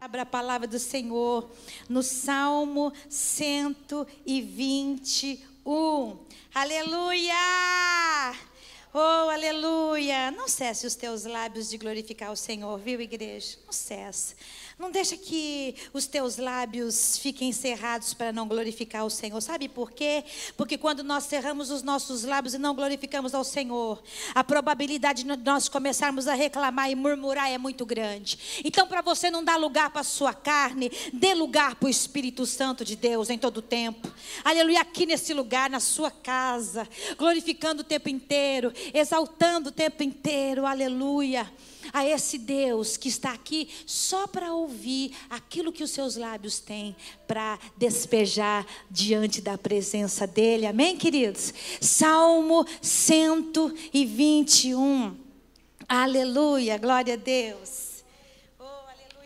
Abra a palavra do Senhor no Salmo 121. Aleluia! Oh, aleluia! Não cesse os teus lábios de glorificar o Senhor, viu, igreja? Não cesse. Não deixa que os teus lábios fiquem cerrados para não glorificar o Senhor. Sabe por quê? Porque quando nós cerramos os nossos lábios e não glorificamos ao Senhor, a probabilidade de nós começarmos a reclamar e murmurar é muito grande. Então, para você não dar lugar para a sua carne, dê lugar para o Espírito Santo de Deus em todo o tempo. Aleluia, aqui nesse lugar, na sua casa, glorificando o tempo inteiro, exaltando o tempo inteiro. Aleluia a esse Deus que está aqui só para ouvir aquilo que os seus lábios têm para despejar diante da presença dEle. Amém, queridos? Salmo 121. Aleluia, glória a Deus. Oh.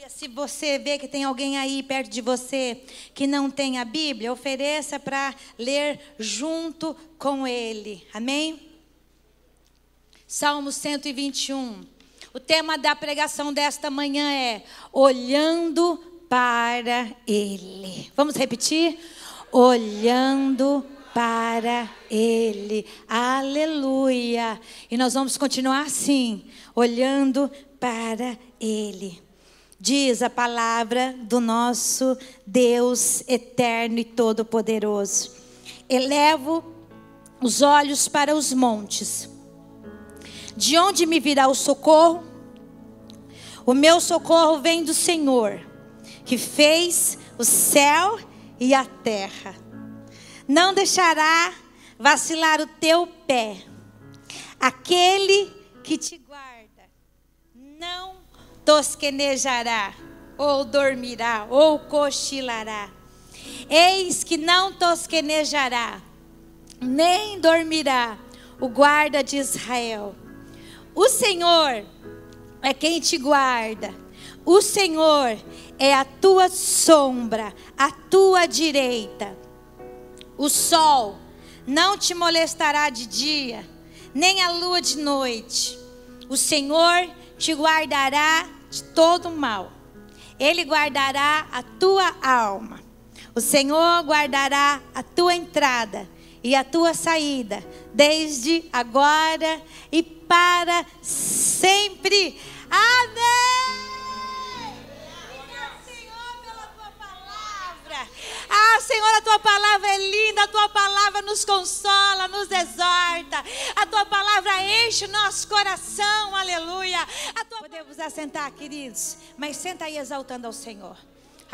Se você vê que tem alguém aí perto de você que não tem a Bíblia, ofereça para ler junto com ele. Amém? Salmo 121. O tema da pregação desta manhã é Olhando para Ele. Vamos repetir? Olhando para Ele. Aleluia. E nós vamos continuar assim, olhando para Ele. Diz a palavra do nosso Deus eterno e todo-poderoso. Elevo os olhos para os montes de onde me virá o socorro? O meu socorro vem do Senhor, que fez o céu e a terra. Não deixará vacilar o teu pé. Aquele que te guarda não tosquenejará, ou dormirá, ou cochilará. Eis que não tosquenejará, nem dormirá o guarda de Israel o Senhor é quem te guarda. O Senhor é a tua sombra, a tua direita. O sol não te molestará de dia, nem a lua de noite. O Senhor te guardará de todo mal. Ele guardará a tua alma. O Senhor guardará a tua entrada e a tua saída, desde agora e para sempre. Amém. Ah, Senhor, a tua palavra é linda, a tua palavra nos consola, nos exorta, a tua palavra enche o nosso coração, aleluia. Tua... Podemos assentar, queridos, mas senta aí exaltando ao Senhor.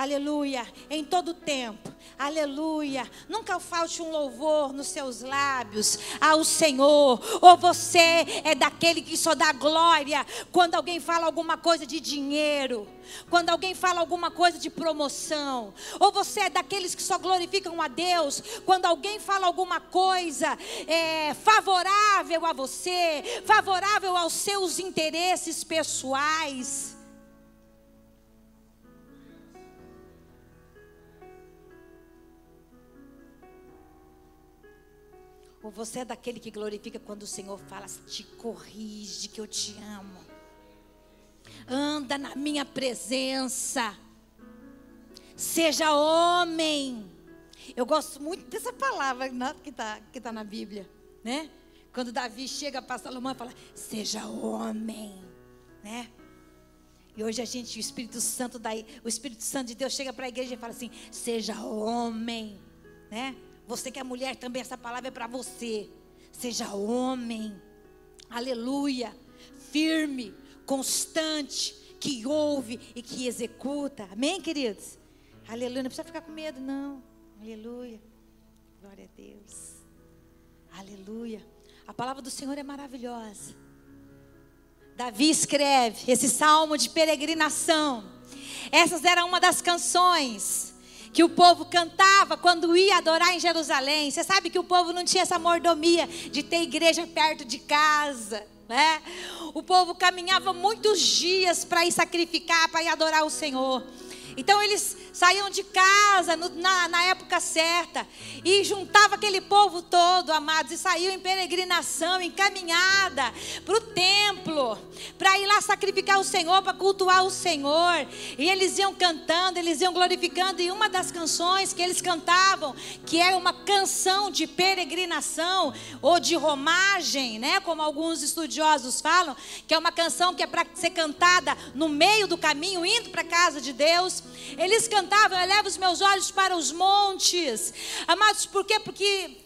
Aleluia, em todo tempo. Aleluia. Nunca falte um louvor nos seus lábios ao Senhor. Ou você é daquele que só dá glória quando alguém fala alguma coisa de dinheiro, quando alguém fala alguma coisa de promoção. Ou você é daqueles que só glorificam a Deus quando alguém fala alguma coisa é, favorável a você, favorável aos seus interesses pessoais. Ou você é daquele que glorifica quando o Senhor fala, te corrige que eu te amo. Anda na minha presença. Seja homem. Eu gosto muito dessa palavra que está que tá na Bíblia, né? Quando Davi chega para Salomão e fala, seja homem, né? E hoje a gente, o Espírito Santo daí, o Espírito Santo de Deus chega para a igreja e fala assim, seja homem, né? Você que é mulher também, essa palavra é para você. Seja homem, aleluia, firme, constante, que ouve e que executa. Amém, queridos? Aleluia. Não precisa ficar com medo, não. Aleluia. Glória a Deus. Aleluia. A palavra do Senhor é maravilhosa. Davi escreve esse salmo de peregrinação. Essas eram uma das canções que o povo cantava quando ia adorar em Jerusalém. Você sabe que o povo não tinha essa mordomia de ter igreja perto de casa. Né? O povo caminhava muitos dias para ir sacrificar, para ir adorar o Senhor. Então eles saíam de casa no, na, na, época certa e juntava aquele povo todo, amados, e saíam em peregrinação, em caminhada para o templo, para ir lá sacrificar o Senhor, para cultuar o Senhor. E eles iam cantando, eles iam glorificando, e uma das canções que eles cantavam, que é uma canção de peregrinação ou de romagem, né? Como alguns estudiosos falam, que é uma canção que é para ser cantada no meio do caminho, indo para a casa de Deus. Eles cantavam, eu levo os meus olhos para os montes. Amados, por quê? Porque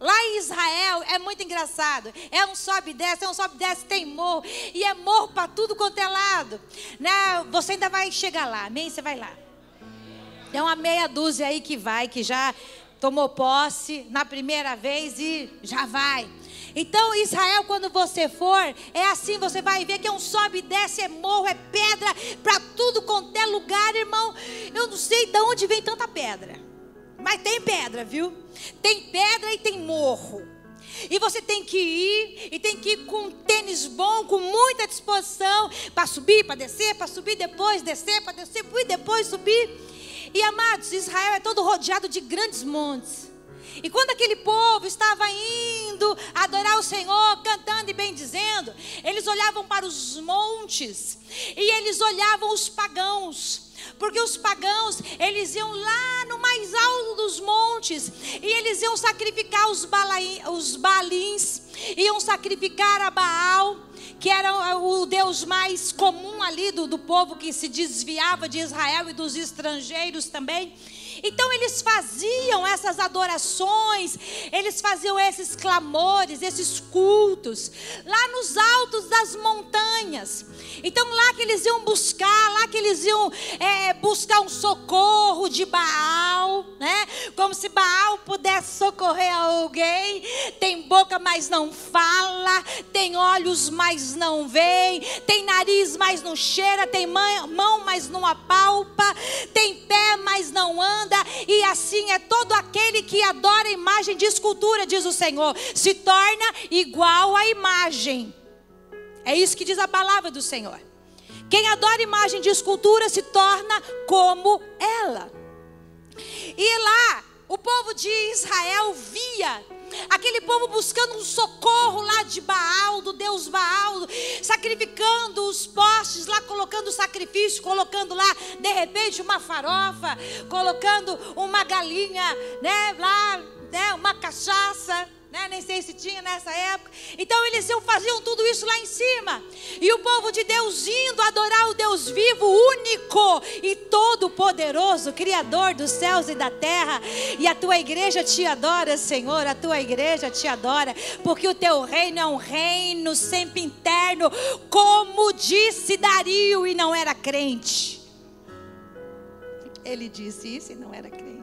Lá em Israel é muito engraçado. É um sobe e desce, é um sobe e desce, tem morro. E é morro para tudo quanto é lado. Né? Você ainda vai chegar lá, amém? Você vai lá. É uma meia dúzia aí que vai, que já tomou posse na primeira vez e já vai. Então, Israel, quando você for, é assim: você vai ver que é um sobe e desce, é morro, é pedra, para tudo quanto é lugar, irmão. Eu não sei de onde vem tanta pedra, mas tem pedra, viu? Tem pedra e tem morro. E você tem que ir, e tem que ir com um tênis bom, com muita disposição, para subir, para descer, para subir depois, descer, para descer, e depois subir. E amados, Israel é todo rodeado de grandes montes. E quando aquele povo estava indo adorar o Senhor, cantando e bendizendo, eles olhavam para os montes e eles olhavam os pagãos. Porque os pagãos, eles iam lá no mais alto dos montes e eles iam sacrificar os, balaim, os balins, iam sacrificar a Baal, que era o Deus mais comum ali do, do povo que se desviava de Israel e dos estrangeiros também. Então eles faziam essas adorações, eles faziam esses clamores, esses cultos, lá nos altos das montanhas. Então lá que eles iam buscar, lá que eles iam é, buscar um socorro de Baal, né? Como se Baal pudesse socorrer alguém. Tem boca, mas não fala, tem olhos, mas não vê, tem nariz, mas não cheira, tem mão, mas não apalpa, tem pé, mas não anda, e assim é todo aquele que adora a imagem de escultura, diz o Senhor, se torna igual à imagem. É isso que diz a palavra do Senhor. Quem adora imagem de escultura se torna como ela. E lá, o povo de Israel via aquele povo buscando um socorro lá de Baal, do Deus Baal, sacrificando os postes lá, colocando sacrifício, colocando lá, de repente, uma farofa, colocando uma galinha, né, lá, tinha nessa época. Então eles faziam tudo isso lá em cima. E o povo de Deus indo adorar o Deus vivo, único e todo-poderoso, Criador dos céus e da terra. E a tua igreja te adora, Senhor, a tua igreja te adora, porque o teu reino é um reino sempre interno, como disse Dario e não era crente. Ele disse isso e não era crente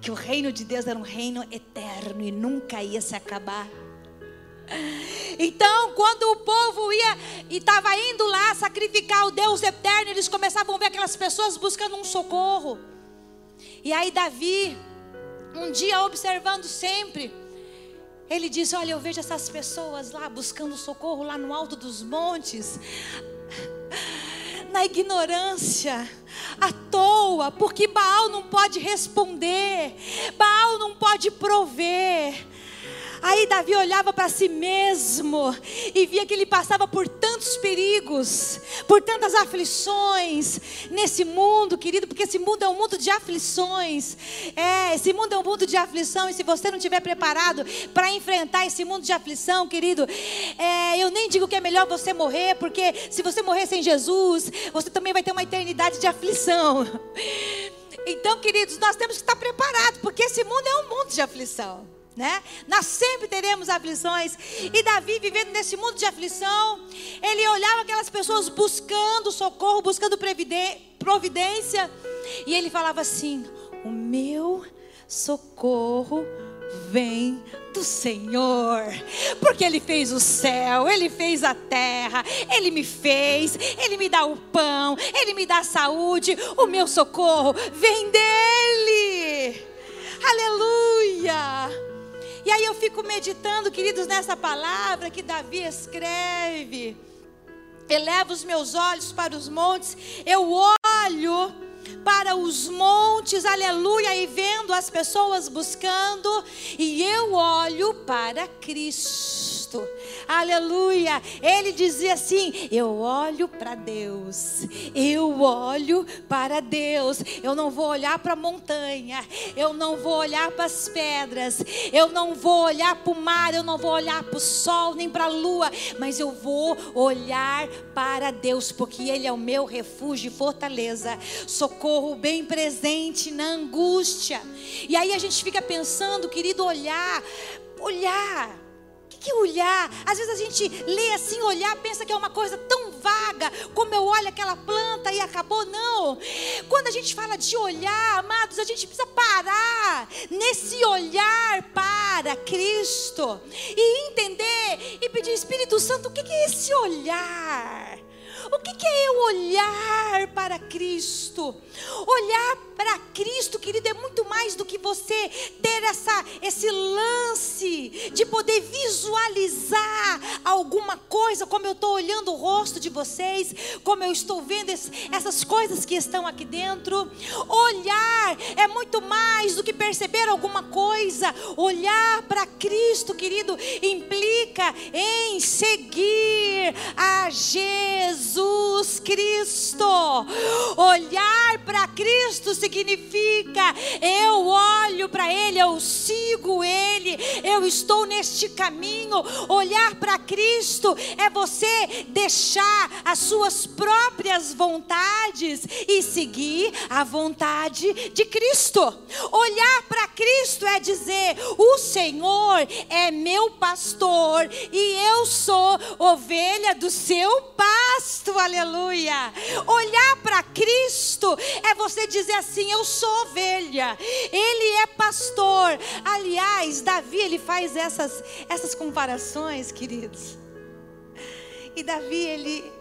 que o reino de Deus era um reino eterno e nunca ia se acabar. Então, quando o povo ia e estava indo lá sacrificar o Deus eterno, eles começavam a ver aquelas pessoas buscando um socorro. E aí Davi, um dia observando sempre, ele disse: Olha, eu vejo essas pessoas lá buscando socorro lá no alto dos montes na ignorância, à toa, porque Baal não pode responder, Baal não pode prover. Aí Davi olhava para si mesmo e via que ele passava por tantos perigos, por tantas aflições nesse mundo, querido, porque esse mundo é um mundo de aflições. É, esse mundo é um mundo de aflição e se você não estiver preparado para enfrentar esse mundo de aflição, querido, é, eu nem digo que é melhor você morrer, porque se você morrer sem Jesus, você também vai ter uma eternidade de aflição. Então, queridos, nós temos que estar preparados, porque esse mundo é um mundo de aflição né? Nós sempre teremos aflições. E Davi, vivendo nesse mundo de aflição, ele olhava aquelas pessoas buscando socorro, buscando providência, e ele falava assim: O meu socorro vem do Senhor, porque Ele fez o céu, Ele fez a terra, Ele me fez, Ele me dá o pão, Ele me dá a saúde, o meu socorro vem dEle. Aleluia! E aí eu fico meditando, queridos, nessa palavra que Davi escreve. Eleva os meus olhos para os montes, eu olho para os montes, aleluia, e vendo as pessoas buscando, e eu olho para Cristo. Aleluia. Ele dizia assim: Eu olho para Deus. Eu olho para Deus. Eu não vou olhar para a montanha. Eu não vou olhar para as pedras. Eu não vou olhar para o mar. Eu não vou olhar para o sol nem para a lua. Mas eu vou olhar para Deus, porque Ele é o meu refúgio e fortaleza. Socorro bem presente na angústia. E aí a gente fica pensando, querido, olhar, olhar que olhar? Às vezes a gente lê assim, olhar, pensa que é uma coisa tão vaga, como eu olho aquela planta e acabou. Não. Quando a gente fala de olhar, amados, a gente precisa parar nesse olhar para Cristo e entender e pedir, Espírito Santo, o que é esse olhar? O que, é eu olhar para Cristo? Olhar para Cristo, querido, é muito mais do que você ter essa, esse lance de poder visualizar alguma coisa, como eu estou olhando o rosto de vocês, como eu estou vendo esse, essas coisas que estão aqui dentro. Olhar é muito mais do que perceber alguma coisa. Olhar para Cristo, querido, implica em seguir a Jesus. Cristo. Olhar para Cristo significa eu olho para Ele, eu sigo Ele, eu estou neste caminho. Olhar para Cristo é você deixar as suas próprias vontades e seguir a vontade de Cristo. Olhar para Cristo é dizer: o Senhor é meu pastor e eu sou ovelha do seu pasto. Aleluia. Olhar para Cristo é você dizer assim: eu sou ovelha, Ele é pastor. Aliás, Davi ele faz essas essas comparações, queridos. E Davi ele,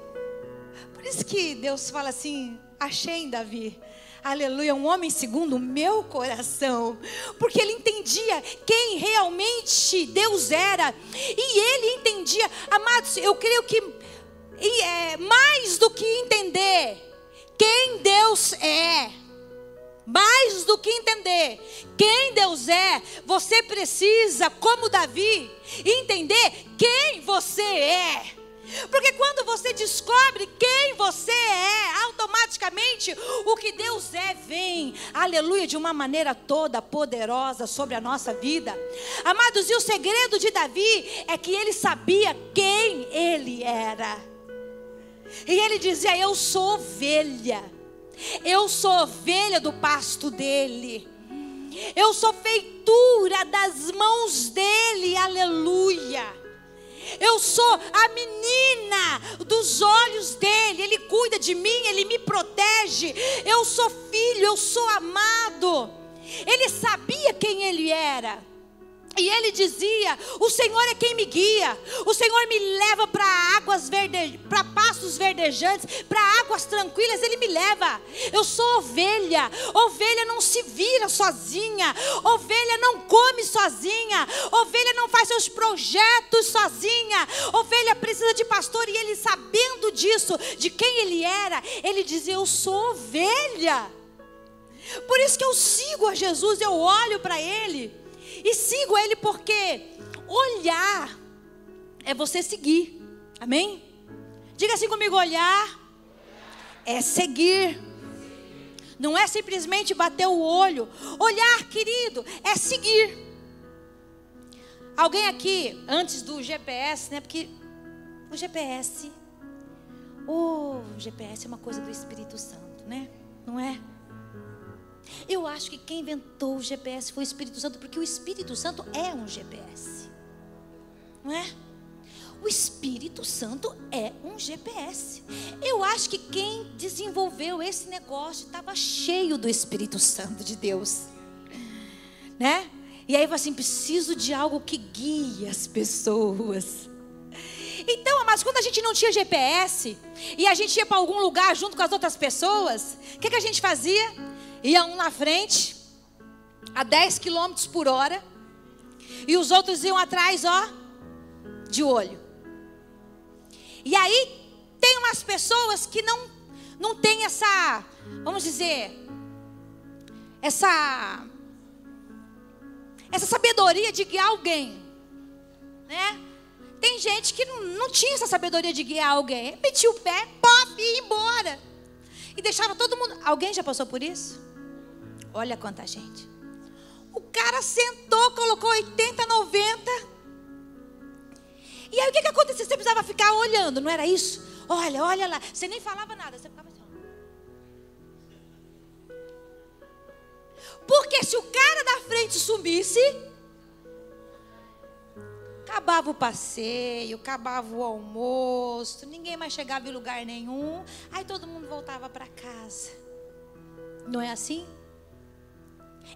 por isso que Deus fala assim: achei em Davi. Aleluia, um homem segundo o meu coração, porque ele entendia quem realmente Deus era, e ele entendia, amados, eu creio que e é mais do que entender quem Deus é. Mais do que entender quem Deus é, você precisa, como Davi, entender quem você é. Porque quando você descobre quem você é, automaticamente o que Deus é vem, aleluia, de uma maneira toda poderosa sobre a nossa vida. Amados, e o segredo de Davi é que ele sabia quem ele era. E ele dizia: Eu sou ovelha. Eu sou ovelha do pasto dele. Eu sou feitura das mãos dele. Aleluia. Eu sou a menina dos olhos dele. Ele cuida de mim, ele me protege. Eu sou filho, eu sou amado. Ele sabia quem ele era. E ele dizia: O Senhor é quem me guia. O Senhor me leva para águas verdes, para pastos verdejantes, para águas tranquilas. Ele me leva. Eu sou ovelha. Ovelha não se vira sozinha. Ovelha não come sozinha. Ovelha não faz seus projetos sozinha. Ovelha precisa de pastor. E ele, sabendo disso, de quem ele era, ele dizia: Eu sou ovelha. Por isso que eu sigo a Jesus, eu olho para ele. E sigo Ele porque olhar é você seguir. Amém? Diga assim comigo: olhar é seguir. Não é simplesmente bater o olho. Olhar, querido, é seguir. Alguém aqui, antes do GPS, né? Porque o GPS, o GPS é uma coisa do Espírito Santo, né? Não é? Eu acho que quem inventou o GPS foi o Espírito Santo, porque o Espírito Santo é um GPS. Não é? O Espírito Santo é um GPS. Eu acho que quem desenvolveu esse negócio estava cheio do Espírito Santo de Deus. Né? E aí assim, preciso de algo que guie as pessoas. Então, mas quando a gente não tinha GPS e a gente ia para algum lugar junto com as outras pessoas, o que, que a gente fazia? Ia um na frente, a 10 quilômetros por hora, e os outros iam atrás, ó, de olho. E aí tem umas pessoas que não não tem essa, vamos dizer, essa essa sabedoria de guiar alguém, né? Tem gente que não, não tinha essa sabedoria de guiar alguém, metia o pé, pop, e ia embora. E deixava todo mundo. Alguém já passou por isso? Olha quanta gente. O cara sentou, colocou 80, 90. E aí o que, que aconteceu? Você precisava ficar olhando, não era isso? Olha, olha lá. Você nem falava nada, você ficava assim. Porque se o cara da frente sumisse, acabava o passeio, acabava o almoço, ninguém mais chegava em lugar nenhum, aí todo mundo voltava para casa. Não é assim?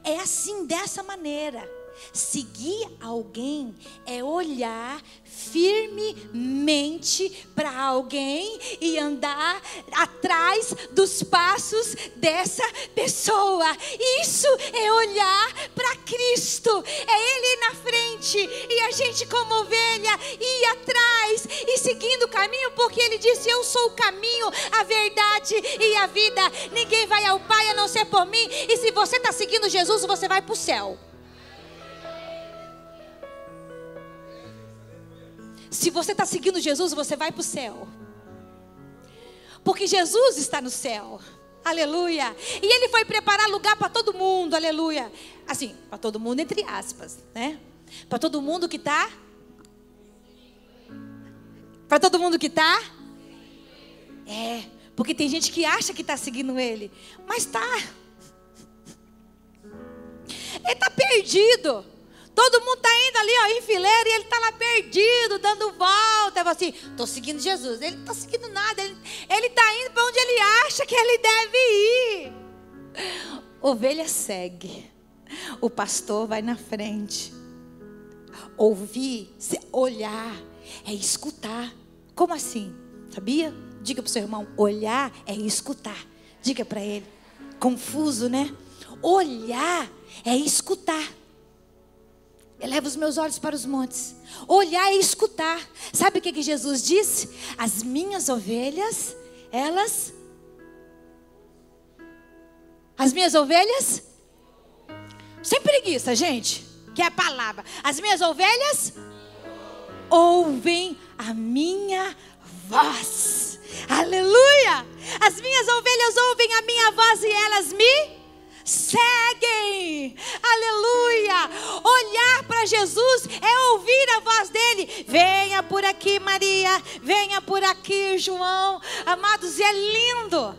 É assim, dessa maneira. Seguir alguém é olhar firmemente para alguém e andar atrás dos passos dessa pessoa. Isso é olhar para Cristo. É Ele na frente e a gente, como ovelha, ir atrás e seguindo o caminho, porque Ele disse: Eu sou o caminho, a verdade e a vida. Ninguém vai ao Pai a não ser por mim. E se você está seguindo Jesus, você vai para o céu. Se você está seguindo Jesus, você vai para o céu. Porque Jesus está no céu. Aleluia. E ele foi preparar lugar para todo mundo. Aleluia. Assim, para todo mundo, entre aspas, né? Para todo mundo que está. Para todo mundo que está. É. Porque tem gente que acha que está seguindo ele. Mas está. Ele está perdido. Todo mundo está indo ali, ó, em fileira, e ele está lá perdido, dando volta. Eu assim, estou seguindo Jesus. Ele não está seguindo nada. Ele está indo para onde ele acha que ele deve ir. Ovelha segue. O pastor vai na frente. Ouvir, olhar, é escutar. Como assim? Sabia? Diga para o seu irmão: olhar é escutar. Diga para ele. Confuso, né? Olhar é escutar. Eleva os meus olhos para os montes. Olhar e escutar. Sabe o que, que Jesus disse? As minhas ovelhas, elas. As minhas ovelhas. Sem preguiça, gente. Que é a palavra. As minhas ovelhas ouvem a minha voz. Aleluia! As minhas ovelhas ouvem a minha voz e elas me seguem. Aleluia! Olhar para Jesus é ouvir a voz dele. Venha por aqui, Maria. Venha por aqui, João. Amados, e é lindo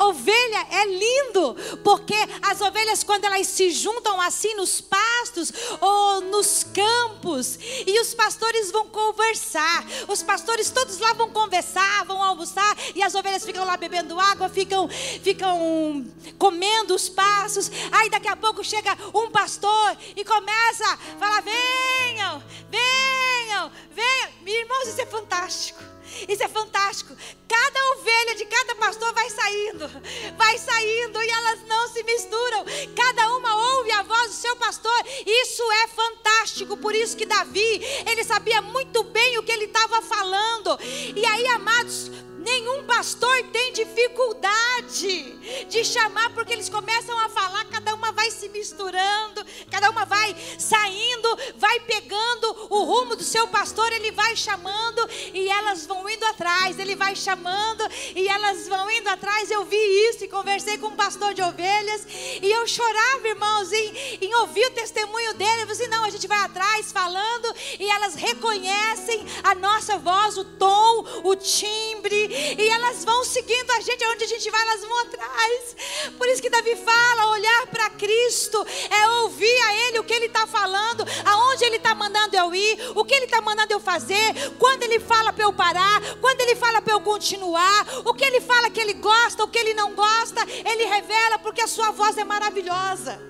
ovelha é lindo, porque as ovelhas, quando elas se juntam assim nos pastos ou nos campos, e os pastores vão conversar, os pastores todos lá vão conversar, vão almoçar, e as ovelhas ficam lá bebendo água, ficam, ficam comendo os pastos. Aí daqui a pouco chega um pastor e começa a falar: venham, venham, venham. Irmãos, isso é fantástico. Isso é fantástico. Cada ovelha de cada pastor vai saindo, vai saindo e elas não se misturam. Cada uma ouve a voz do seu pastor. Isso é fantástico. Por isso que Davi, ele sabia muito bem o que ele estava falando. E aí, amados, Nenhum pastor tem dificuldade de chamar, porque eles começam a falar, cada uma vai se misturando, cada uma vai saindo, vai pegando o rumo do seu pastor, ele vai chamando e elas vão indo atrás, ele vai chamando e elas vão indo atrás. Eu vi isso e conversei com um pastor de ovelhas e eu chorava, irmãos, em, em ouvir o testemunho dele. Eu falei assim: não, a gente vai atrás falando e elas reconhecem a nossa voz, o tom, o timbre e elas vão seguindo a gente, aonde a gente vai, elas vão atrás. Por isso que Davi fala: olhar para Cristo é ouvir a Ele o que Ele está falando, aonde Ele está mandando eu ir, o que Ele está mandando eu fazer, quando Ele fala para eu parar, quando Ele fala para eu continuar, o que Ele fala que Ele gosta, o que Ele não gosta, Ele revela, porque a Sua voz é maravilhosa.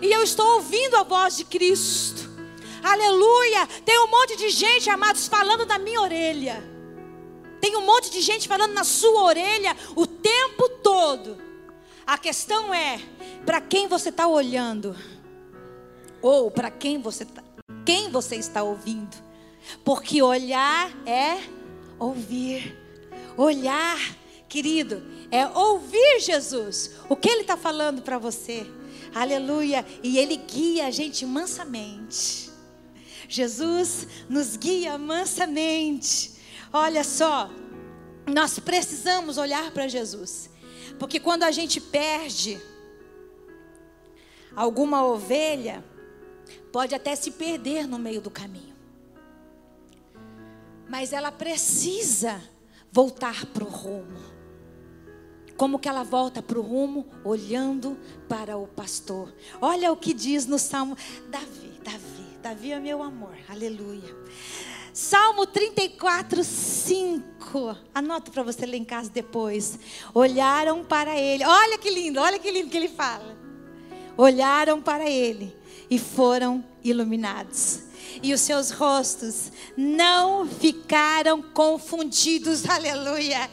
E eu estou ouvindo a voz de Cristo. Aleluia! Tem um monte de gente, amados, falando na minha orelha. Tem um monte de gente falando na sua orelha o tempo todo. A questão é para quem você está olhando ou para quem você tá, quem você está ouvindo. Porque olhar é ouvir. Olhar querido, é ouvir Jesus, o que Ele está falando para você. Aleluia. E Ele guia a gente mansamente. Jesus nos guia mansamente. Olha só, nós precisamos olhar para Jesus. Porque quando a gente perde alguma ovelha, pode até se perder no meio do caminho. Mas ela precisa voltar para o rumo. Como que ela volta para o rumo? Olhando para o pastor. Olha o que diz no Salmo. Davi, Davi, Davi é meu amor. Aleluia. Salmo 34, 5. Anota para você ler em casa depois. Olharam para ele. Olha que lindo, olha que lindo que ele fala. Olharam para ele e foram iluminados e os seus rostos não ficaram confundidos. Aleluia.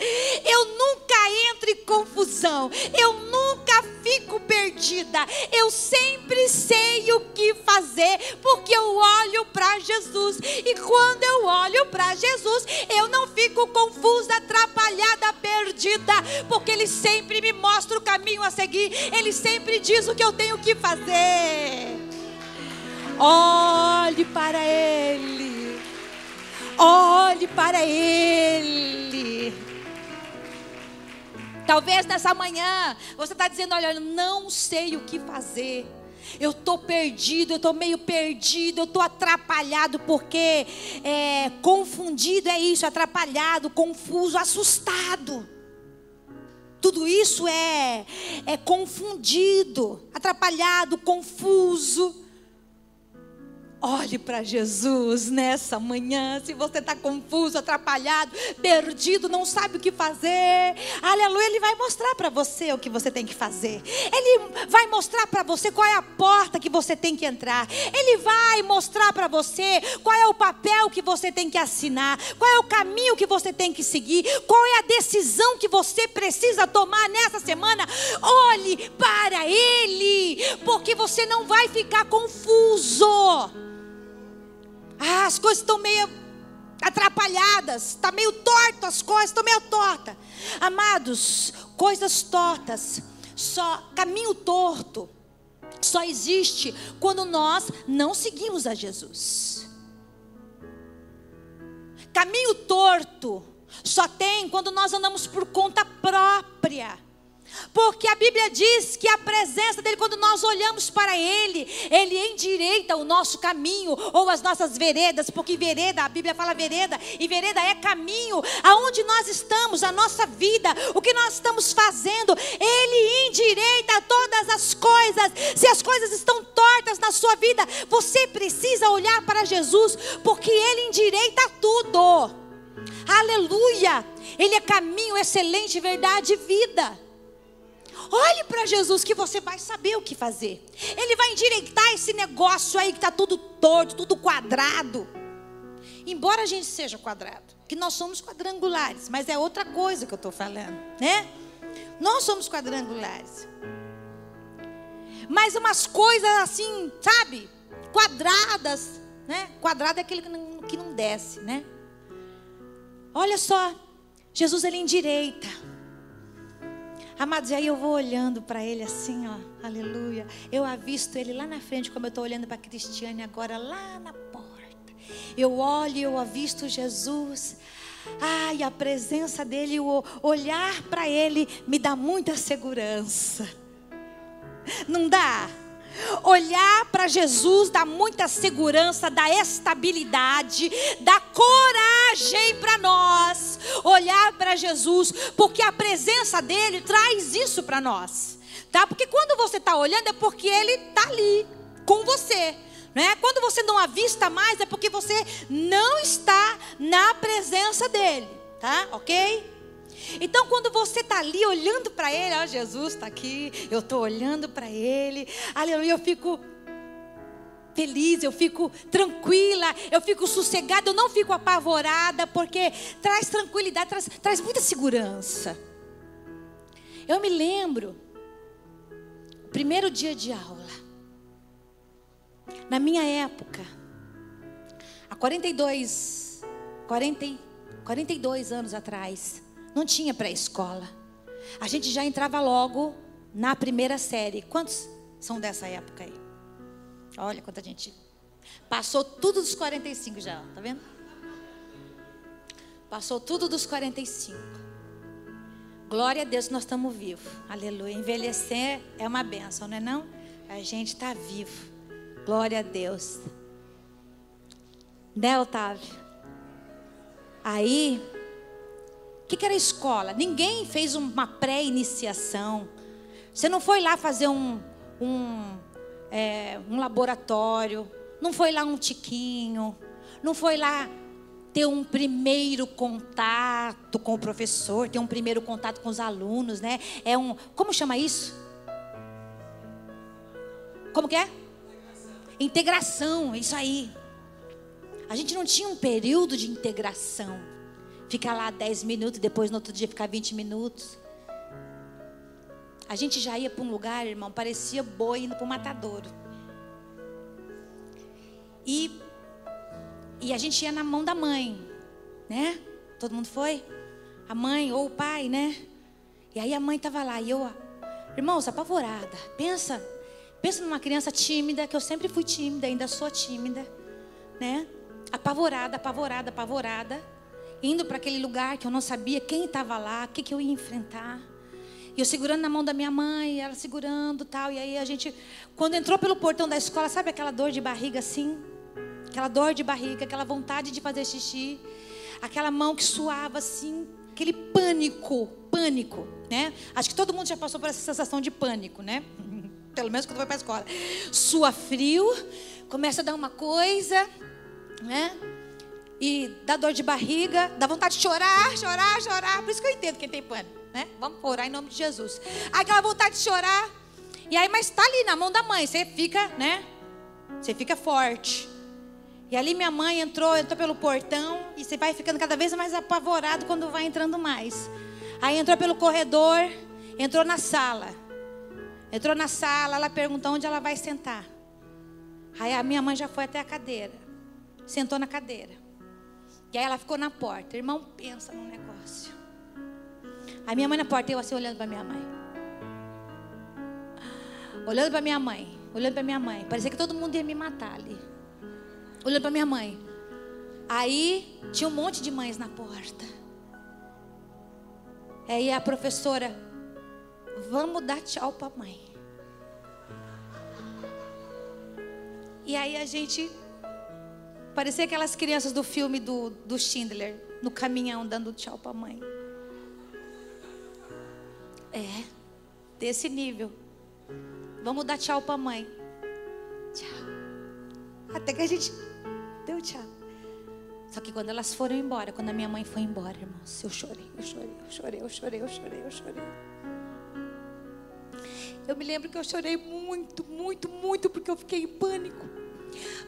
Eu nunca entro em confusão. Eu nunca fico perdida. Eu sempre sei o que fazer, porque eu olho para Jesus. E quando eu olho para Jesus, eu não fico confusa, atrapalhada, perdida, porque Ele sempre me mostra o caminho a seguir. Ele sempre diz o que eu tenho que fazer. Olhe para Ele. Olhe para Ele. Talvez nessa manhã você está dizendo: Olha, eu não sei o que fazer. Eu estou perdido, eu estou meio perdido, eu estou atrapalhado, porque é, confundido é isso, atrapalhado, confuso, assustado. Tudo isso é, é confundido, atrapalhado, confuso. Olhe para Jesus nessa manhã. Se você está confuso, atrapalhado, perdido, não sabe o que fazer, aleluia, Ele vai mostrar para você o que você tem que fazer. Ele vai mostrar para você qual é a porta que você tem que entrar. Ele vai mostrar para você qual é o papel que você tem que assinar, qual é o caminho que você tem que seguir, qual é a decisão que você precisa tomar nessa semana. Olhe para Ele, porque você não vai ficar confuso. Ah, as coisas estão meio atrapalhadas, está meio torto as coisas, estão meio tortas. Amados, coisas tortas, só caminho torto, só existe quando nós não seguimos a Jesus. Caminho torto só tem quando nós andamos por conta própria. Porque a Bíblia diz que a presença dele, quando nós olhamos para ele, ele endireita o nosso caminho ou as nossas veredas, porque vereda, a Bíblia fala vereda, e vereda é caminho, aonde nós estamos, a nossa vida, o que nós estamos fazendo, ele endireita todas as coisas. Se as coisas estão tortas na sua vida, você precisa olhar para Jesus, porque ele endireita tudo. Aleluia! Ele é caminho, excelente, verdade e vida. Olhe para Jesus que você vai saber o que fazer. Ele vai endireitar esse negócio aí que está tudo torto, tudo quadrado. Embora a gente seja quadrado, que nós somos quadrangulares, mas é outra coisa que eu estou falando, né? Nós somos quadrangulares. Mas umas coisas assim, sabe? Quadradas, né? Quadrado é aquele que não, que não desce, né? Olha só, Jesus ele endireita. Amados, e aí eu vou olhando para ele assim, ó, aleluia. Eu avisto ele lá na frente, como eu estou olhando para a Cristiane agora, lá na porta. Eu olho eu avisto Jesus. Ai, a presença dele, o olhar para ele me dá muita segurança. Não dá? Olhar para Jesus dá muita segurança, dá estabilidade, dá coragem para nós. Olhar para Jesus, porque a presença dele traz isso para nós, tá? Porque quando você está olhando é porque ele está ali com você. Né? Quando você não avista mais, é porque você não está na presença dele, tá? Ok? Então, quando você está ali olhando para Ele, ó, Jesus está aqui, eu estou olhando para Ele, aleluia, eu fico feliz, eu fico tranquila, eu fico sossegada, eu não fico apavorada, porque traz tranquilidade, traz, traz muita segurança. Eu me lembro, primeiro dia de aula, na minha época, há 42, 40, 42 anos atrás, Não tinha pré-escola. A gente já entrava logo na primeira série. Quantos são dessa época aí? Olha quanta gente. Passou tudo dos 45 já, tá vendo? Passou tudo dos 45. Glória a Deus, nós estamos vivos. Aleluia. Envelhecer é uma benção, não é não? A gente está vivo. Glória a Deus. Né, Otávio? Aí, que, que era escola? Ninguém fez uma pré-iniciação. Você não foi lá fazer um, um, é, um laboratório. Não foi lá um tiquinho. Não foi lá ter um primeiro contato com o professor, ter um primeiro contato com os alunos, né? É um, como chama isso? Como que é? Integração, isso aí. A gente não tinha um período de integração. Ficar lá 10 minutos, depois no outro dia ficar 20 minutos. A gente já ia para um lugar, irmão, parecia boi indo para o matadouro. E, e a gente ia na mão da mãe, né? Todo mundo foi? A mãe ou o pai, né? E aí a mãe estava lá e eu, irmãos, apavorada. Pensa, pensa numa criança tímida, que eu sempre fui tímida, ainda sou tímida, né? Apavorada, apavorada, apavorada. Indo para aquele lugar que eu não sabia quem estava lá, o que, que eu ia enfrentar. E eu segurando na mão da minha mãe, ela segurando tal. E aí a gente, quando entrou pelo portão da escola, sabe aquela dor de barriga assim? Aquela dor de barriga, aquela vontade de fazer xixi. Aquela mão que suava assim, aquele pânico, pânico, né? Acho que todo mundo já passou por essa sensação de pânico, né? Pelo menos quando foi para a escola. Sua frio, começa a dar uma coisa, né? E dá dor de barriga, dá vontade de chorar, chorar, chorar. Por isso que eu entendo quem tem pânico, né? Vamos orar em nome de Jesus. Aí aquela vontade de chorar. E aí, mas está ali na mão da mãe, você fica, né? Você fica forte. E ali minha mãe entrou, entrou pelo portão e você vai ficando cada vez mais apavorado quando vai entrando mais. Aí entrou pelo corredor, entrou na sala. Entrou na sala, ela perguntou onde ela vai sentar. Aí a minha mãe já foi até a cadeira sentou na cadeira. E aí ela ficou na porta. Irmão, pensa num negócio. A minha mãe na porta, eu assim olhando para minha mãe. Olhando para minha mãe, olhando para minha mãe. Parecia que todo mundo ia me matar ali. Olhando para minha mãe. Aí tinha um monte de mães na porta. Aí a professora, vamos dar tchau para mãe. E aí a gente Parecia aquelas crianças do filme do, do Schindler, no caminhão, dando tchau para a mãe. É, desse nível. Vamos dar tchau para a mãe. Tchau. Até que a gente deu tchau. Só que quando elas foram embora, quando a minha mãe foi embora, irmãos, eu chorei, eu chorei, eu chorei, eu chorei, eu chorei, eu chorei. Eu me lembro que eu chorei muito, muito, muito, porque eu fiquei em pânico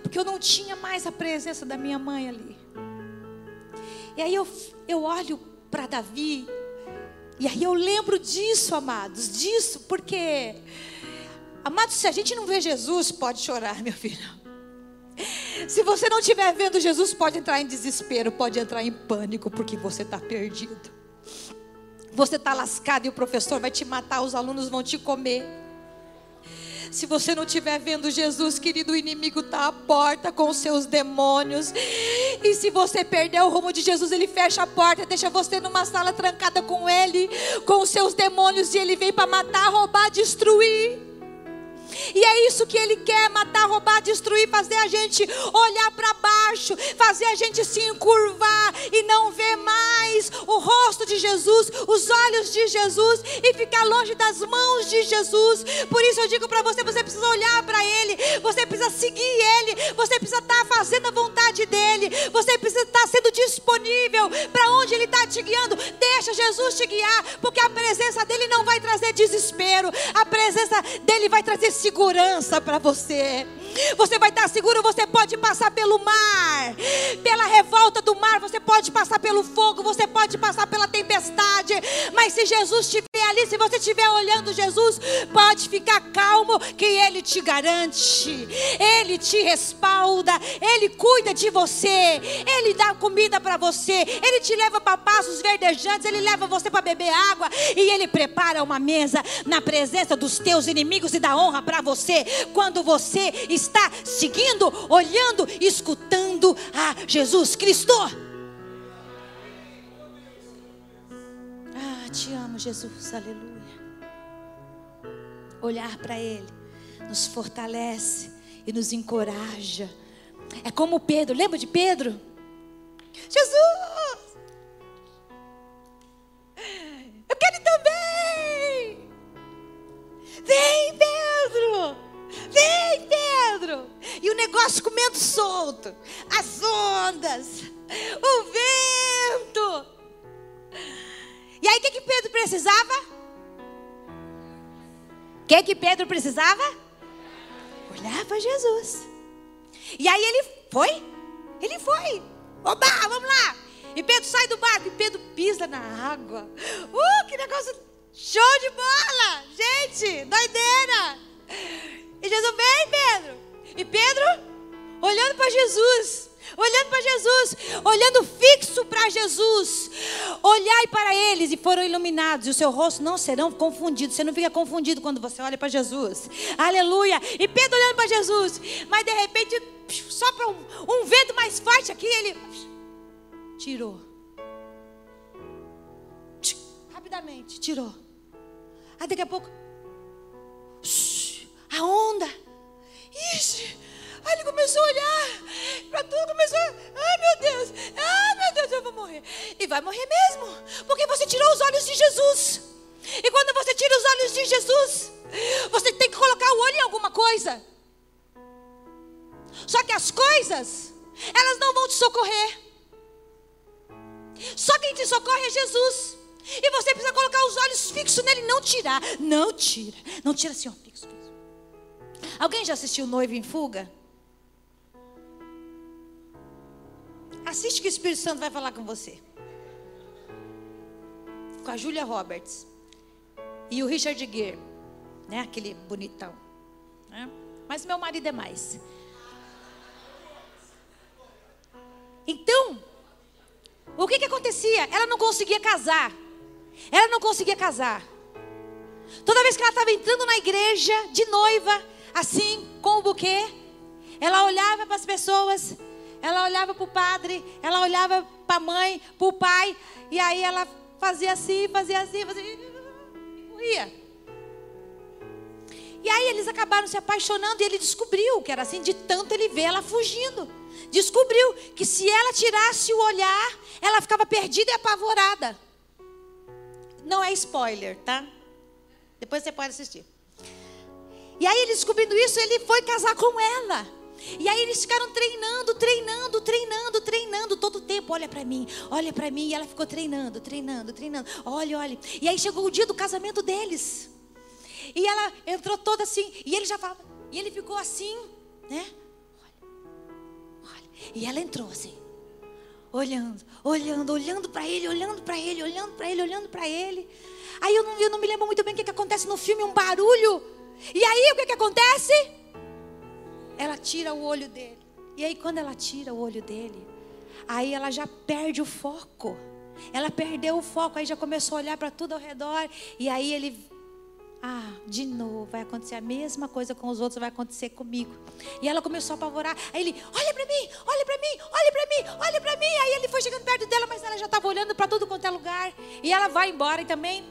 porque eu não tinha mais a presença da minha mãe ali. E aí eu, eu olho para Davi, e aí eu lembro disso, amados, disso, porque, amados, se a gente não vê Jesus, pode chorar, meu filho. Se você não estiver vendo Jesus, pode entrar em desespero, pode entrar em pânico, porque você está perdido. Você está lascado e o professor vai te matar, os alunos vão te comer. Se você não estiver vendo Jesus, querido, o inimigo está à porta com os seus demônios. E se você perder o rumo de Jesus, ele fecha a porta, deixa você numa sala trancada com ele, com os seus demônios, e ele vem para matar, roubar, destruir. E é isso que ele quer: matar, roubar, destruir, fazer a gente olhar para baixo, fazer a gente se encurvar e não ver mais o rosto de Jesus, os olhos de Jesus e ficar longe das mãos de Jesus. Por isso eu digo para você: você precisa olhar para Ele, você precisa seguir Ele, você precisa estar tá fazendo a vontade dEle, você precisa estar tá sendo disponível para onde Ele está te guiando. Deixa Jesus te guiar, porque a presença dEle não vai trazer desespero, a presença dEle vai trazer segurança para você. Você vai estar seguro, você pode passar pelo mar, pela revolta do mar, você pode passar pelo fogo, você pode passar pela tempestade, mas se Jesus estiver ali, se você estiver olhando Jesus, pode ficar calmo que Ele te garante, Ele te respalda, Ele cuida de você, Ele dá comida para você, Ele te leva para passos verdejantes, Ele leva você para beber água. E Ele prepara uma mesa na presença dos teus inimigos e dá honra para você. Quando você está seguindo, olhando, escutando a Jesus Cristo. Ah, te amo, Jesus, aleluia. Olhar para Ele nos fortalece e nos encoraja. É como Pedro, lembra de Pedro? Jesus! Eu quero também! Vem, Pedro! Vem, Pedro! E o negócio comendo solto, as ondas, o vento. E aí o que, que Pedro precisava? O que, que Pedro precisava? Olhar para Jesus. E aí ele foi? Ele foi. Oba, vamos lá. E Pedro sai do barco e Pedro pisa na água. Uh, que negócio show de bola! Gente, doideira! E Jesus vem, Pedro. E Pedro olhando para Jesus, olhando para Jesus, olhando fixo para Jesus. Olhai para eles e foram iluminados, e o seu rosto não serão confundidos. Você não fica confundido quando você olha para Jesus. Aleluia. E Pedro olhando para Jesus, mas de repente sopra um, um vento mais forte aqui, ele tirou. Rapidamente, tirou. Aí daqui a pouco, a onda. Ixi, aí ele começou a olhar para tudo, começou, ai meu Deus, ai meu Deus, eu vou morrer. E vai morrer mesmo, porque você tirou os olhos de Jesus. E quando você tira os olhos de Jesus, você tem que colocar o olho em alguma coisa. Só que as coisas, elas não vão te socorrer. Só quem te socorre é Jesus. E você precisa colocar os olhos fixos nele, não tirar. Não tira. Não tira assim, ó, fixo, fixo. Alguém já assistiu Noivo em Fuga? Assiste que o Espírito Santo vai falar com você. Com a Julia Roberts. E o Richard Gere. Né? Aquele bonitão. Né? Mas meu marido é mais. Então, o que, que acontecia? Ela não conseguia casar. Ela não conseguia casar. Toda vez que ela estava entrando na igreja de noiva, assim, com o buquê, ela olhava para as pessoas, ela olhava para o padre, ela olhava para a mãe, para o pai, e aí ela fazia assim, fazia assim, fazia e morria. E aí eles acabaram se apaixonando e ele descobriu que era assim, de tanto ele ver ela fugindo descobriu que se ela tirasse o olhar, ela ficava perdida e apavorada. Não é spoiler, tá? Depois você pode assistir. E aí, ele descobrindo isso, ele foi casar com ela. E aí eles ficaram treinando, treinando, treinando, treinando todo o tempo. Olha para mim, olha para mim. E ela ficou treinando, treinando, treinando. Olha, olha. E aí chegou o dia do casamento deles. E ela entrou toda assim. E ele já falava. E ele ficou assim, né? E ela entrou assim, olhando, olhando, olhando para ele, olhando para ele, olhando para ele, olhando para ele. Aí eu não, eu não me lembro muito bem o que, que acontece no filme, um barulho. E aí o que, que acontece? Ela tira o olho dele. E aí quando ela tira o olho dele, aí ela já perde o foco. Ela perdeu o foco, aí já começou a olhar para tudo ao redor. E aí ele ah, de novo, vai acontecer a mesma coisa com os outros, vai acontecer comigo. E ela começou a apavorar. Aí ele, olha para mim, olha para mim, olha para mim, olha para mim. Aí ele foi chegando perto dela, mas ela já estava olhando para tudo quanto é lugar. E ela vai embora e também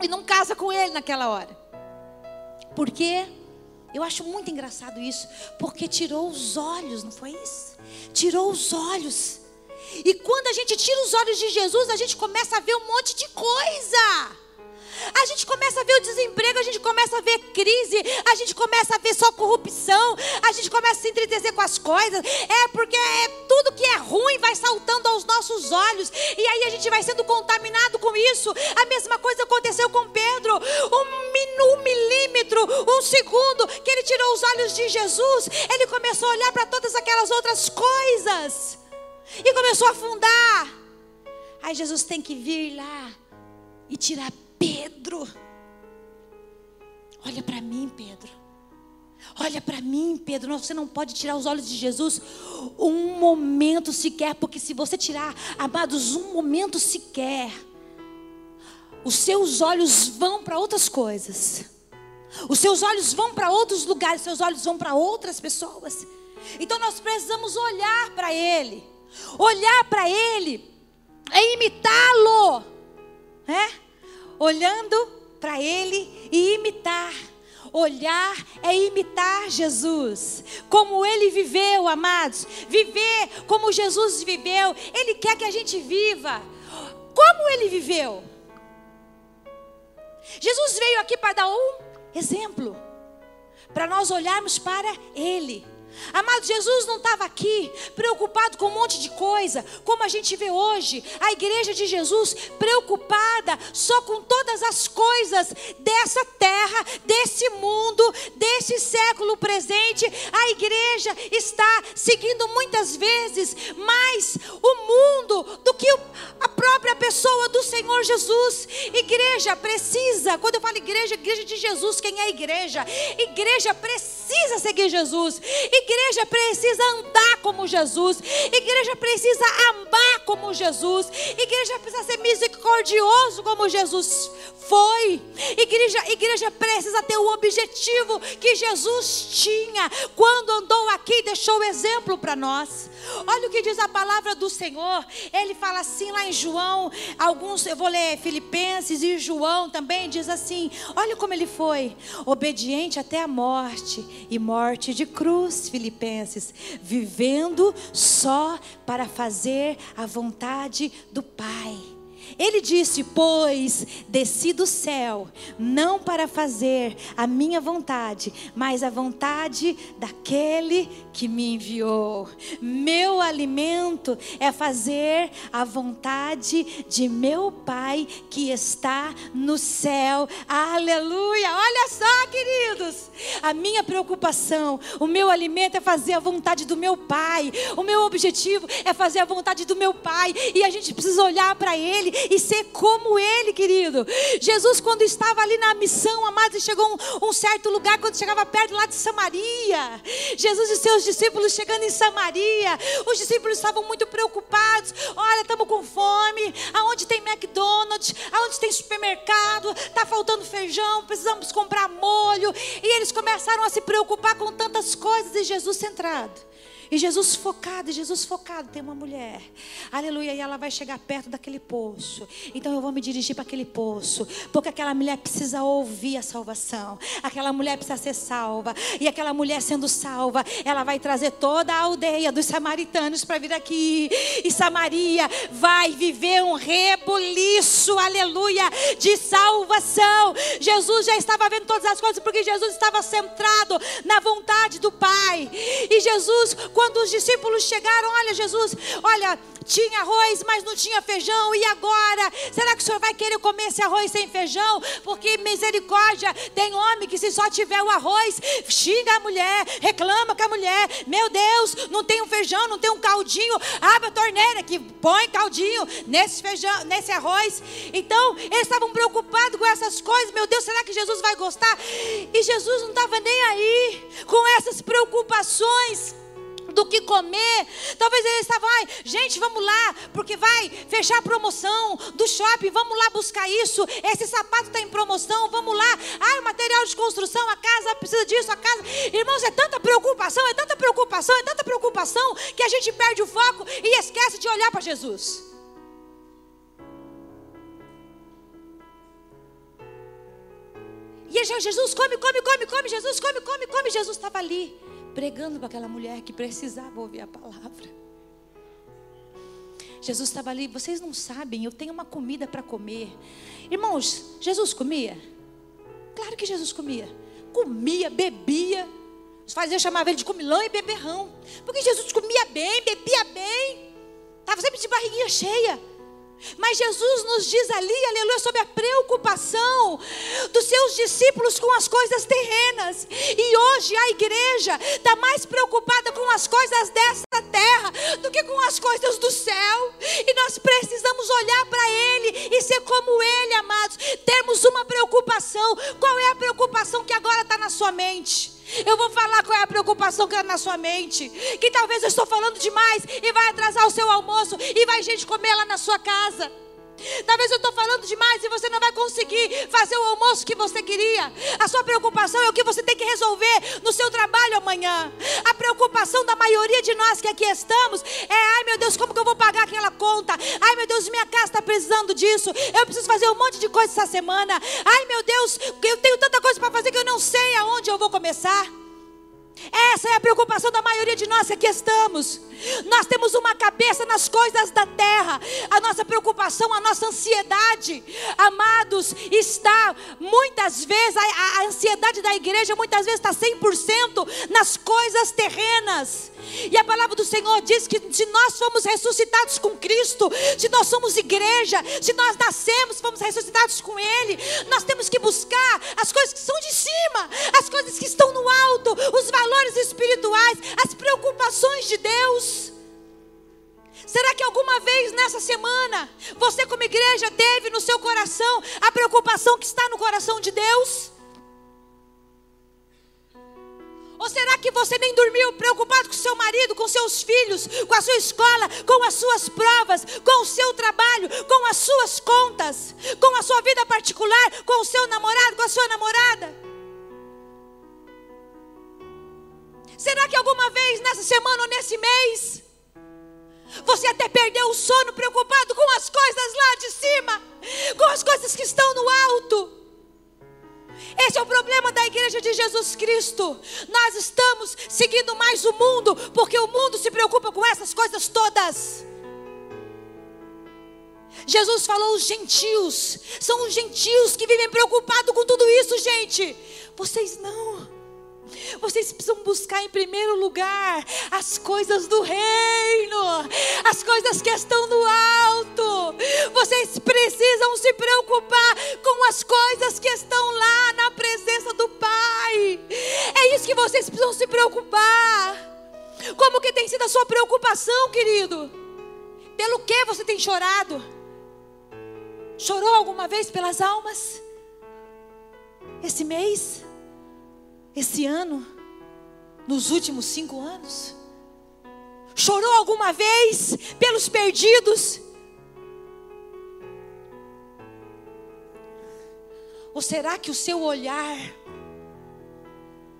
e não casa com ele naquela hora. Por quê? Eu acho muito engraçado isso, porque tirou os olhos, não foi isso? Tirou os olhos. E quando a gente tira os olhos de Jesus, a gente começa a ver um monte de coisa a gente começa a ver o desemprego, a gente começa a ver crise, a gente começa a ver só corrupção, a gente começa a se entretecer com as coisas. É porque é, tudo que é ruim vai saltando aos nossos olhos, e aí a gente vai sendo contaminado com isso. A mesma coisa aconteceu com Pedro. Um, um milímetro, um segundo que ele tirou os olhos de Jesus, ele começou a olhar para todas aquelas outras coisas e começou a afundar. Aí Jesus tem que vir lá e tirar Pedro, olha para mim, Pedro. Olha para mim, Pedro, você não pode tirar os olhos de Jesus um momento sequer, porque se você tirar, amados, um momento sequer, os seus olhos vão para outras coisas. Os seus olhos vão para outros lugares, seus olhos vão para outras pessoas. Então nós precisamos olhar para Ele. Olhar para Ele é imitá-lo. É? Olhando para Ele e imitar. Olhar é imitar Jesus, como ele viveu, amados. Viver como Jesus viveu. Ele quer que a gente viva. Como ele viveu? Jesus veio aqui para dar um exemplo, para nós olharmos para Ele. Amado, Jesus não estava aqui preocupado com um monte de coisa, como a gente vê hoje, a igreja de Jesus preocupada só com todas as coisas dessa terra, desse mundo, desse século presente. A igreja está seguindo muitas vezes mais o mundo do que a própria pessoa do Senhor Jesus. Igreja precisa, quando eu falo igreja, igreja de Jesus, quem é igreja? Igreja precisa seguir Jesus. Igreja precisa andar como Jesus. Igreja precisa amar como Jesus. Igreja precisa ser misericordioso como Jesus foi. Igreja, igreja precisa ter o objetivo que Jesus tinha quando andou aqui e deixou o exemplo para nós. Olha o que diz a palavra do Senhor. Ele fala assim lá em João, alguns, eu vou ler Filipenses e João também diz assim: Olha como ele foi, obediente até a morte e morte de cruz, Filipenses, vivendo só para fazer a vontade do Pai. Ele disse: Pois desci do céu, não para fazer a minha vontade, mas a vontade daquele que me enviou. Meu alimento é fazer a vontade de meu Pai que está no céu. Aleluia! Olha só, queridos, a minha preocupação, o meu alimento é fazer a vontade do meu Pai. O meu objetivo é fazer a vontade do meu Pai. E a gente precisa olhar para Ele e ser como Ele, querido. Jesus, quando estava ali na missão, amados, chegou um, um certo lugar, quando chegava perto lá de Samaria. Jesus e seus discípulos chegando em Samaria, os discípulos estavam muito preocupados. Olha, estamos com fome. Aonde tem McDonald's? Aonde tem supermercado? Está faltando feijão, precisamos comprar molho. E eles começaram a se preocupar com tantas coisas e Jesus centrado. E Jesus focado, e Jesus focado, tem uma mulher. Aleluia, e ela vai chegar perto daquele poço. Então eu vou me dirigir para aquele poço, porque aquela mulher precisa ouvir a salvação. Aquela mulher precisa ser salva. E aquela mulher sendo salva, ela vai trazer toda a aldeia dos samaritanos para vir aqui. E Samaria vai viver um rebuliço, aleluia, de salvação. Jesus já estava vendo todas as coisas, porque Jesus estava centrado na vontade do Pai. E Jesus, quando os discípulos chegaram, olha, Jesus, olha, tinha arroz, mas não tinha feijão, e agora? Será que o senhor vai querer comer esse arroz sem feijão? Porque misericórdia, tem homem que se só tiver o arroz, xinga a mulher, reclama com a mulher, meu Deus, não tem um feijão, não tem um caldinho, abre a torneira que põe caldinho nesse feijão, nesse arroz. Então, eles estavam preocupados com essas coisas, meu Deus, será que Jesus vai gostar? E Jesus não estava nem aí com essas preocupações do que comer. Talvez eles estavam, ai, gente, vamos lá, porque vai fechar a promoção do shopping, vamos lá buscar isso. Esse sapato está em promoção, vamos lá. Ai, o material de construção, a casa precisa disso, a casa. Irmãos, é tanta preocupação, é tanta preocupação, é tanta preocupação que a gente perde o foco e esquece de olhar para Jesus. E Jesus come, come, come, come, Jesus come, come, come. Jesus estava ali pregando para aquela mulher que precisava ouvir a palavra. Jesus estava ali, vocês não sabem, eu tenho uma comida para comer. Irmãos, Jesus comia? Claro que Jesus comia. Comia, bebia. Os fariseus chamavam ele de comilão e beberrão. Porque Jesus comia bem, bebia bem. Estava sempre de barriguinha cheia. Mas Jesus nos diz ali, aleluia, sobre a preocupação dos seus discípulos com as coisas terrenas. E hoje a igreja está mais preocupada com as coisas dessa terra do que com as coisas do céu. E nós precisamos olhar para Ele e ser como Ele, amados. Termos preocupação. Qual é a preocupação que agora está na sua mente? Eu vou falar qual é a preocupação que está na sua mente. Que talvez eu estou falando demais e vai atrasar o seu almoço e vai gente comer lá na sua casa. Talvez eu estou falando demais e você não vai conseguir fazer o almoço que você queria. A sua preocupação é o que você tem que resolver no seu trabalho amanhã. A preocupação da maioria de nós que aqui estamos é: ai meu Deus, como que eu vou pagar aquela conta? Ai meu Deus, minha casa está precisando disso. Eu preciso fazer um monte de coisa essa semana. Ai meu Deus, eu tenho tanta coisa para fazer que eu não sei aonde eu vou começar. Essa é a preocupação da maioria de nós que aqui estamos. Nós temos uma cabeça nas coisas da terra. A nossa preocupação, a nossa ansiedade, amados, está muitas vezes, a, a ansiedade da igreja muitas vezes está 100% nas coisas terrenas. E a palavra do Senhor diz que se nós fomos ressuscitados com Cristo, se nós somos igreja, se nós nascemos, fomos ressuscitados com Ele, nós temos que buscar as coisas que são de cima, as coisas que estão no alto, os valores espirituais, as preocupações de Deus. Será que alguma vez nessa semana você, como igreja, teve no seu coração a preocupação que está no coração de Deus? Ou será que você nem dormiu preocupado com seu marido, com seus filhos, com a sua escola, com as suas provas, com o seu trabalho, com as suas contas, com a sua vida particular, com o seu namorado, com a sua namorada? Será que alguma vez nessa semana ou nesse mês você até perdeu o sono preocupado com as coisas lá de cima, com as coisas que estão no alto? Esse é o problema da igreja de Jesus Cristo. Nós estamos seguindo mais o mundo, porque o mundo se preocupa com essas coisas todas. Jesus falou os gentios, são os gentios que vivem preocupados com tudo isso, gente. Vocês não. Vocês precisam buscar em primeiro lugar as coisas do reino, as coisas que estão no alto. Vocês precisam se preocupar com as coisas que estão lá na presença do Pai. É isso que vocês precisam se preocupar. Como que tem sido a sua preocupação, querido? Pelo que você tem chorado? Chorou alguma vez pelas almas? Esse mês? Esse ano, nos últimos cinco anos? Chorou alguma vez pelos perdidos? Ou será que o seu olhar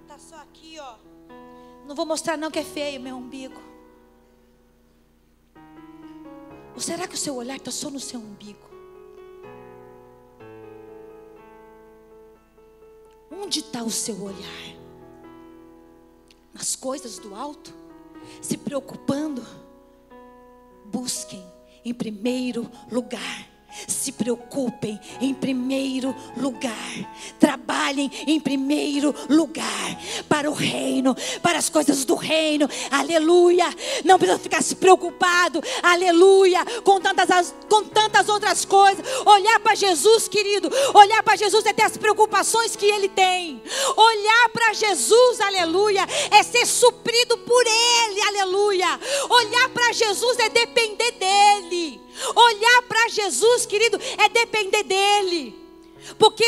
está só aqui, ó? Não vou mostrar não que é feio meu umbigo. Ou será que o seu olhar está só no seu umbigo? Onde está o seu olhar? Nas coisas do alto? Se preocupando? Busquem em primeiro lugar se preocupem em primeiro lugar, trabalhem em primeiro lugar para o reino, para as coisas do reino, aleluia. Não precisa ficar se preocupado, aleluia, com tantas, com tantas outras coisas. Olhar para Jesus, querido, olhar para Jesus é ter as preocupações que Ele tem, olhar para Jesus, aleluia, é ser suprido por Ele, aleluia. Olhar para Jesus é depender dEle. Olhar para Jesus, querido, é depender dEle. Porque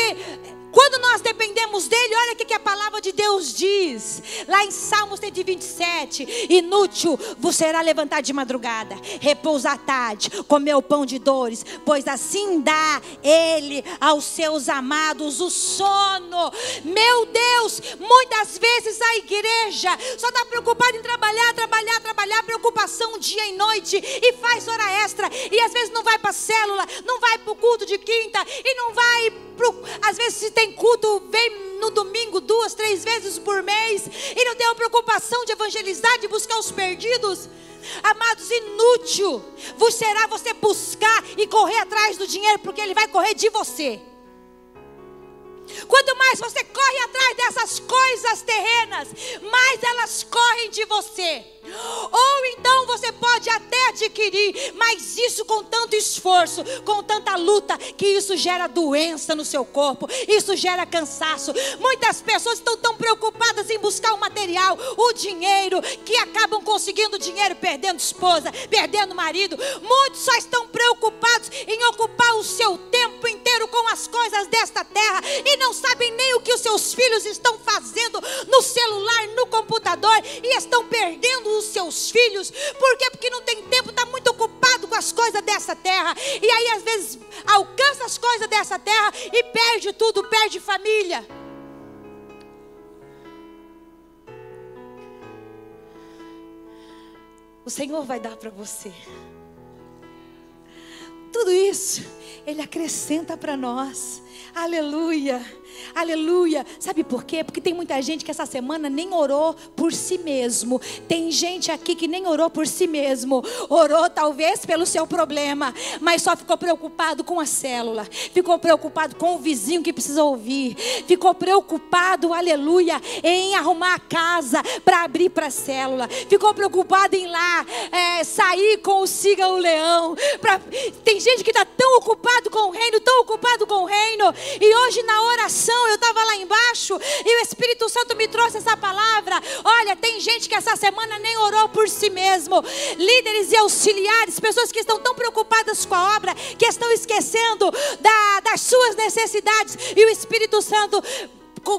quando nós dependemos dele, olha o que a palavra de Deus diz. Lá em Salmos 127, inútil vos será levantar de madrugada, repousar à tarde, comer o pão de dores, pois assim dá ele aos seus amados o sono. Meu Deus, muitas vezes a igreja só está preocupada em trabalhar, trabalhar, trabalhar, preocupação dia e noite, e faz hora extra, e às vezes não vai para a célula, não vai para o culto de quinta, e não vai, pro, às vezes se tem culto, vem no domingo duas, três vezes por mês e não tem a preocupação de evangelizar, de buscar os perdidos. Amados, inútil vos será você buscar e correr atrás do dinheiro, porque ele vai correr de você. Quanto mais você corre atrás dessas coisas terrenas, mais elas correm de você. Ou então você pode até adquirir, mas isso com tanto esforço, com tanta luta, que isso gera doença no seu corpo, isso gera cansaço. Muitas pessoas estão tão preocupadas em buscar o material, o dinheiro, que acabam conseguindo dinheiro perdendo esposa, perdendo marido. Muitos só estão preocupados em ocupar o seu tempo inteiro com as coisas desta terra e não sabem nem o que os seus filhos estão fazendo no celular, no computador e estão perdendo os seus filhos. Por quê? Porque não tem tempo, está muito ocupado com as coisas dessa terra. E aí, às vezes, alcança as coisas dessa terra e perde tudo, perde família. O Senhor vai dar para você. Tudo isso, Ele acrescenta para nós. Aleluia. Aleluia. Sabe por quê? Porque tem muita gente que essa semana nem orou por si mesmo. Tem gente aqui que nem orou por si mesmo. Orou talvez pelo seu problema, mas só ficou preocupado com a célula. Ficou preocupado com o vizinho que precisa ouvir. Ficou preocupado, aleluia, em arrumar a casa para abrir para a célula. Ficou preocupado em lá é, sair com o siga o leão. Pra... Tem gente que está tão ocupado com o reino, tão ocupado com o reino. E hoje na oração eu estava lá embaixo e o Espírito Santo me trouxe essa palavra. Olha, tem gente que essa semana nem orou por si mesmo. Líderes e auxiliares, pessoas que estão tão preocupadas com a obra, que estão esquecendo da, das suas necessidades. E o Espírito Santo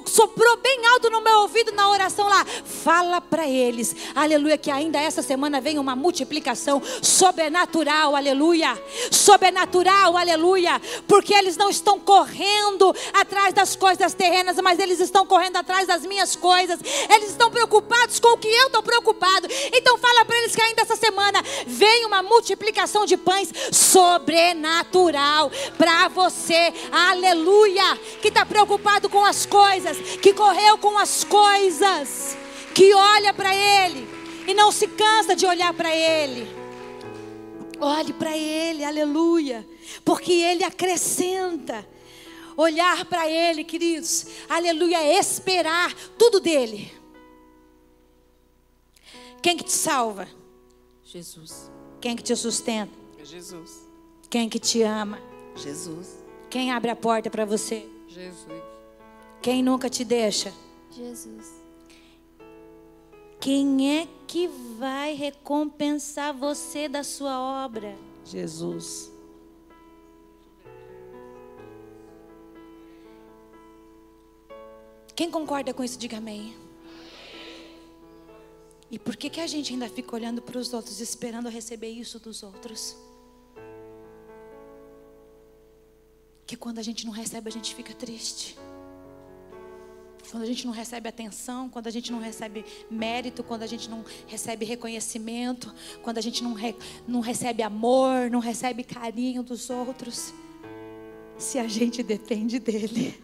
soprou bem alto no meu ouvido na oração lá. Fala para eles, aleluia, que ainda essa semana vem uma multiplicação sobrenatural, aleluia. Sobrenatural, aleluia. Porque eles não estão correndo atrás das coisas terrenas, mas eles estão correndo atrás das minhas coisas. Eles estão preocupados com o que eu estou preocupado. Então fala para eles que ainda essa semana vem uma multiplicação de pães sobrenatural para você, aleluia. Que está preocupado com as coisas coisas, que correu com as coisas, que olha para Ele e não se cansa de olhar para Ele. Olhe para Ele, aleluia, porque Ele acrescenta. Olhar para Ele, queridos, aleluia, esperar tudo dele. Quem que te salva? Jesus. Quem que te sustenta? Jesus. Quem que te ama? Jesus. Quem abre a porta para você? Jesus. Quem nunca te deixa? Jesus. Quem é que vai recompensar você da sua obra? Jesus. Quem concorda com isso, diga amém. E por que, que a gente ainda fica olhando para os outros, esperando receber isso dos outros? Que quando a gente não recebe, a gente fica triste quando a gente não recebe atenção, quando a gente não recebe mérito, quando a gente não recebe reconhecimento, quando a gente não, re, não recebe amor, não recebe carinho dos outros, se a gente depende dele.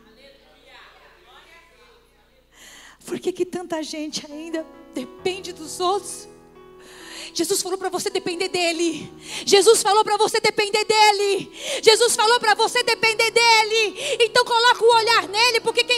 Por que, que tanta gente ainda depende dos outros? Jesus falou para você depender dele. Jesus falou para você depender dele. Jesus falou para você depender dele. Então coloca o olhar nele, porque quem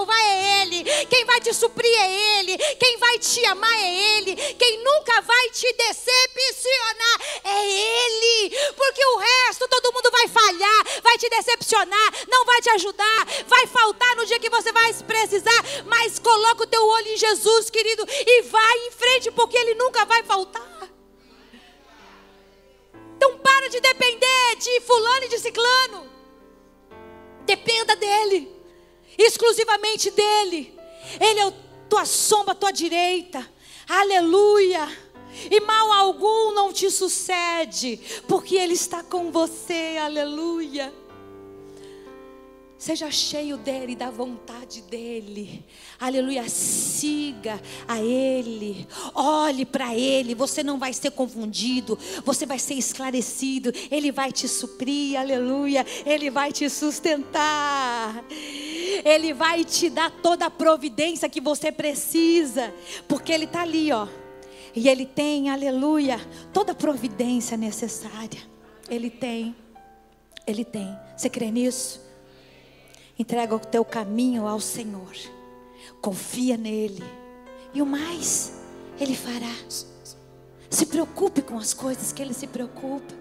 salvar é ele. Quem vai te suprir é ele. Quem vai te amar é ele. Quem nunca vai te decepcionar é ele. Porque o resto todo mundo vai falhar, vai te decepcionar, não vai te ajudar, vai faltar no dia que você vai precisar, mas coloca o teu olho em Jesus, querido, e vai em frente, porque ele nunca vai faltar. Então para de depender de fulano e de ciclano. Dependa dele. Exclusivamente dele. Ele é a tua sombra, a tua direita. Aleluia. E mal algum não te sucede, porque ele está com você. Aleluia. Seja cheio dele, da vontade dele. Aleluia. Siga a ele. Olhe para ele. Você não vai ser confundido. Você vai ser esclarecido. Ele vai te suprir. Aleluia. Ele vai te sustentar. Ele vai te dar toda a providência que você precisa. Porque ele está ali, ó. E ele tem, aleluia, toda a providência necessária. Ele tem. Ele tem. Você crê nisso? Entrega o teu caminho ao Senhor. Confia nele. E o mais, ele fará. Se preocupe com as coisas que ele se preocupa.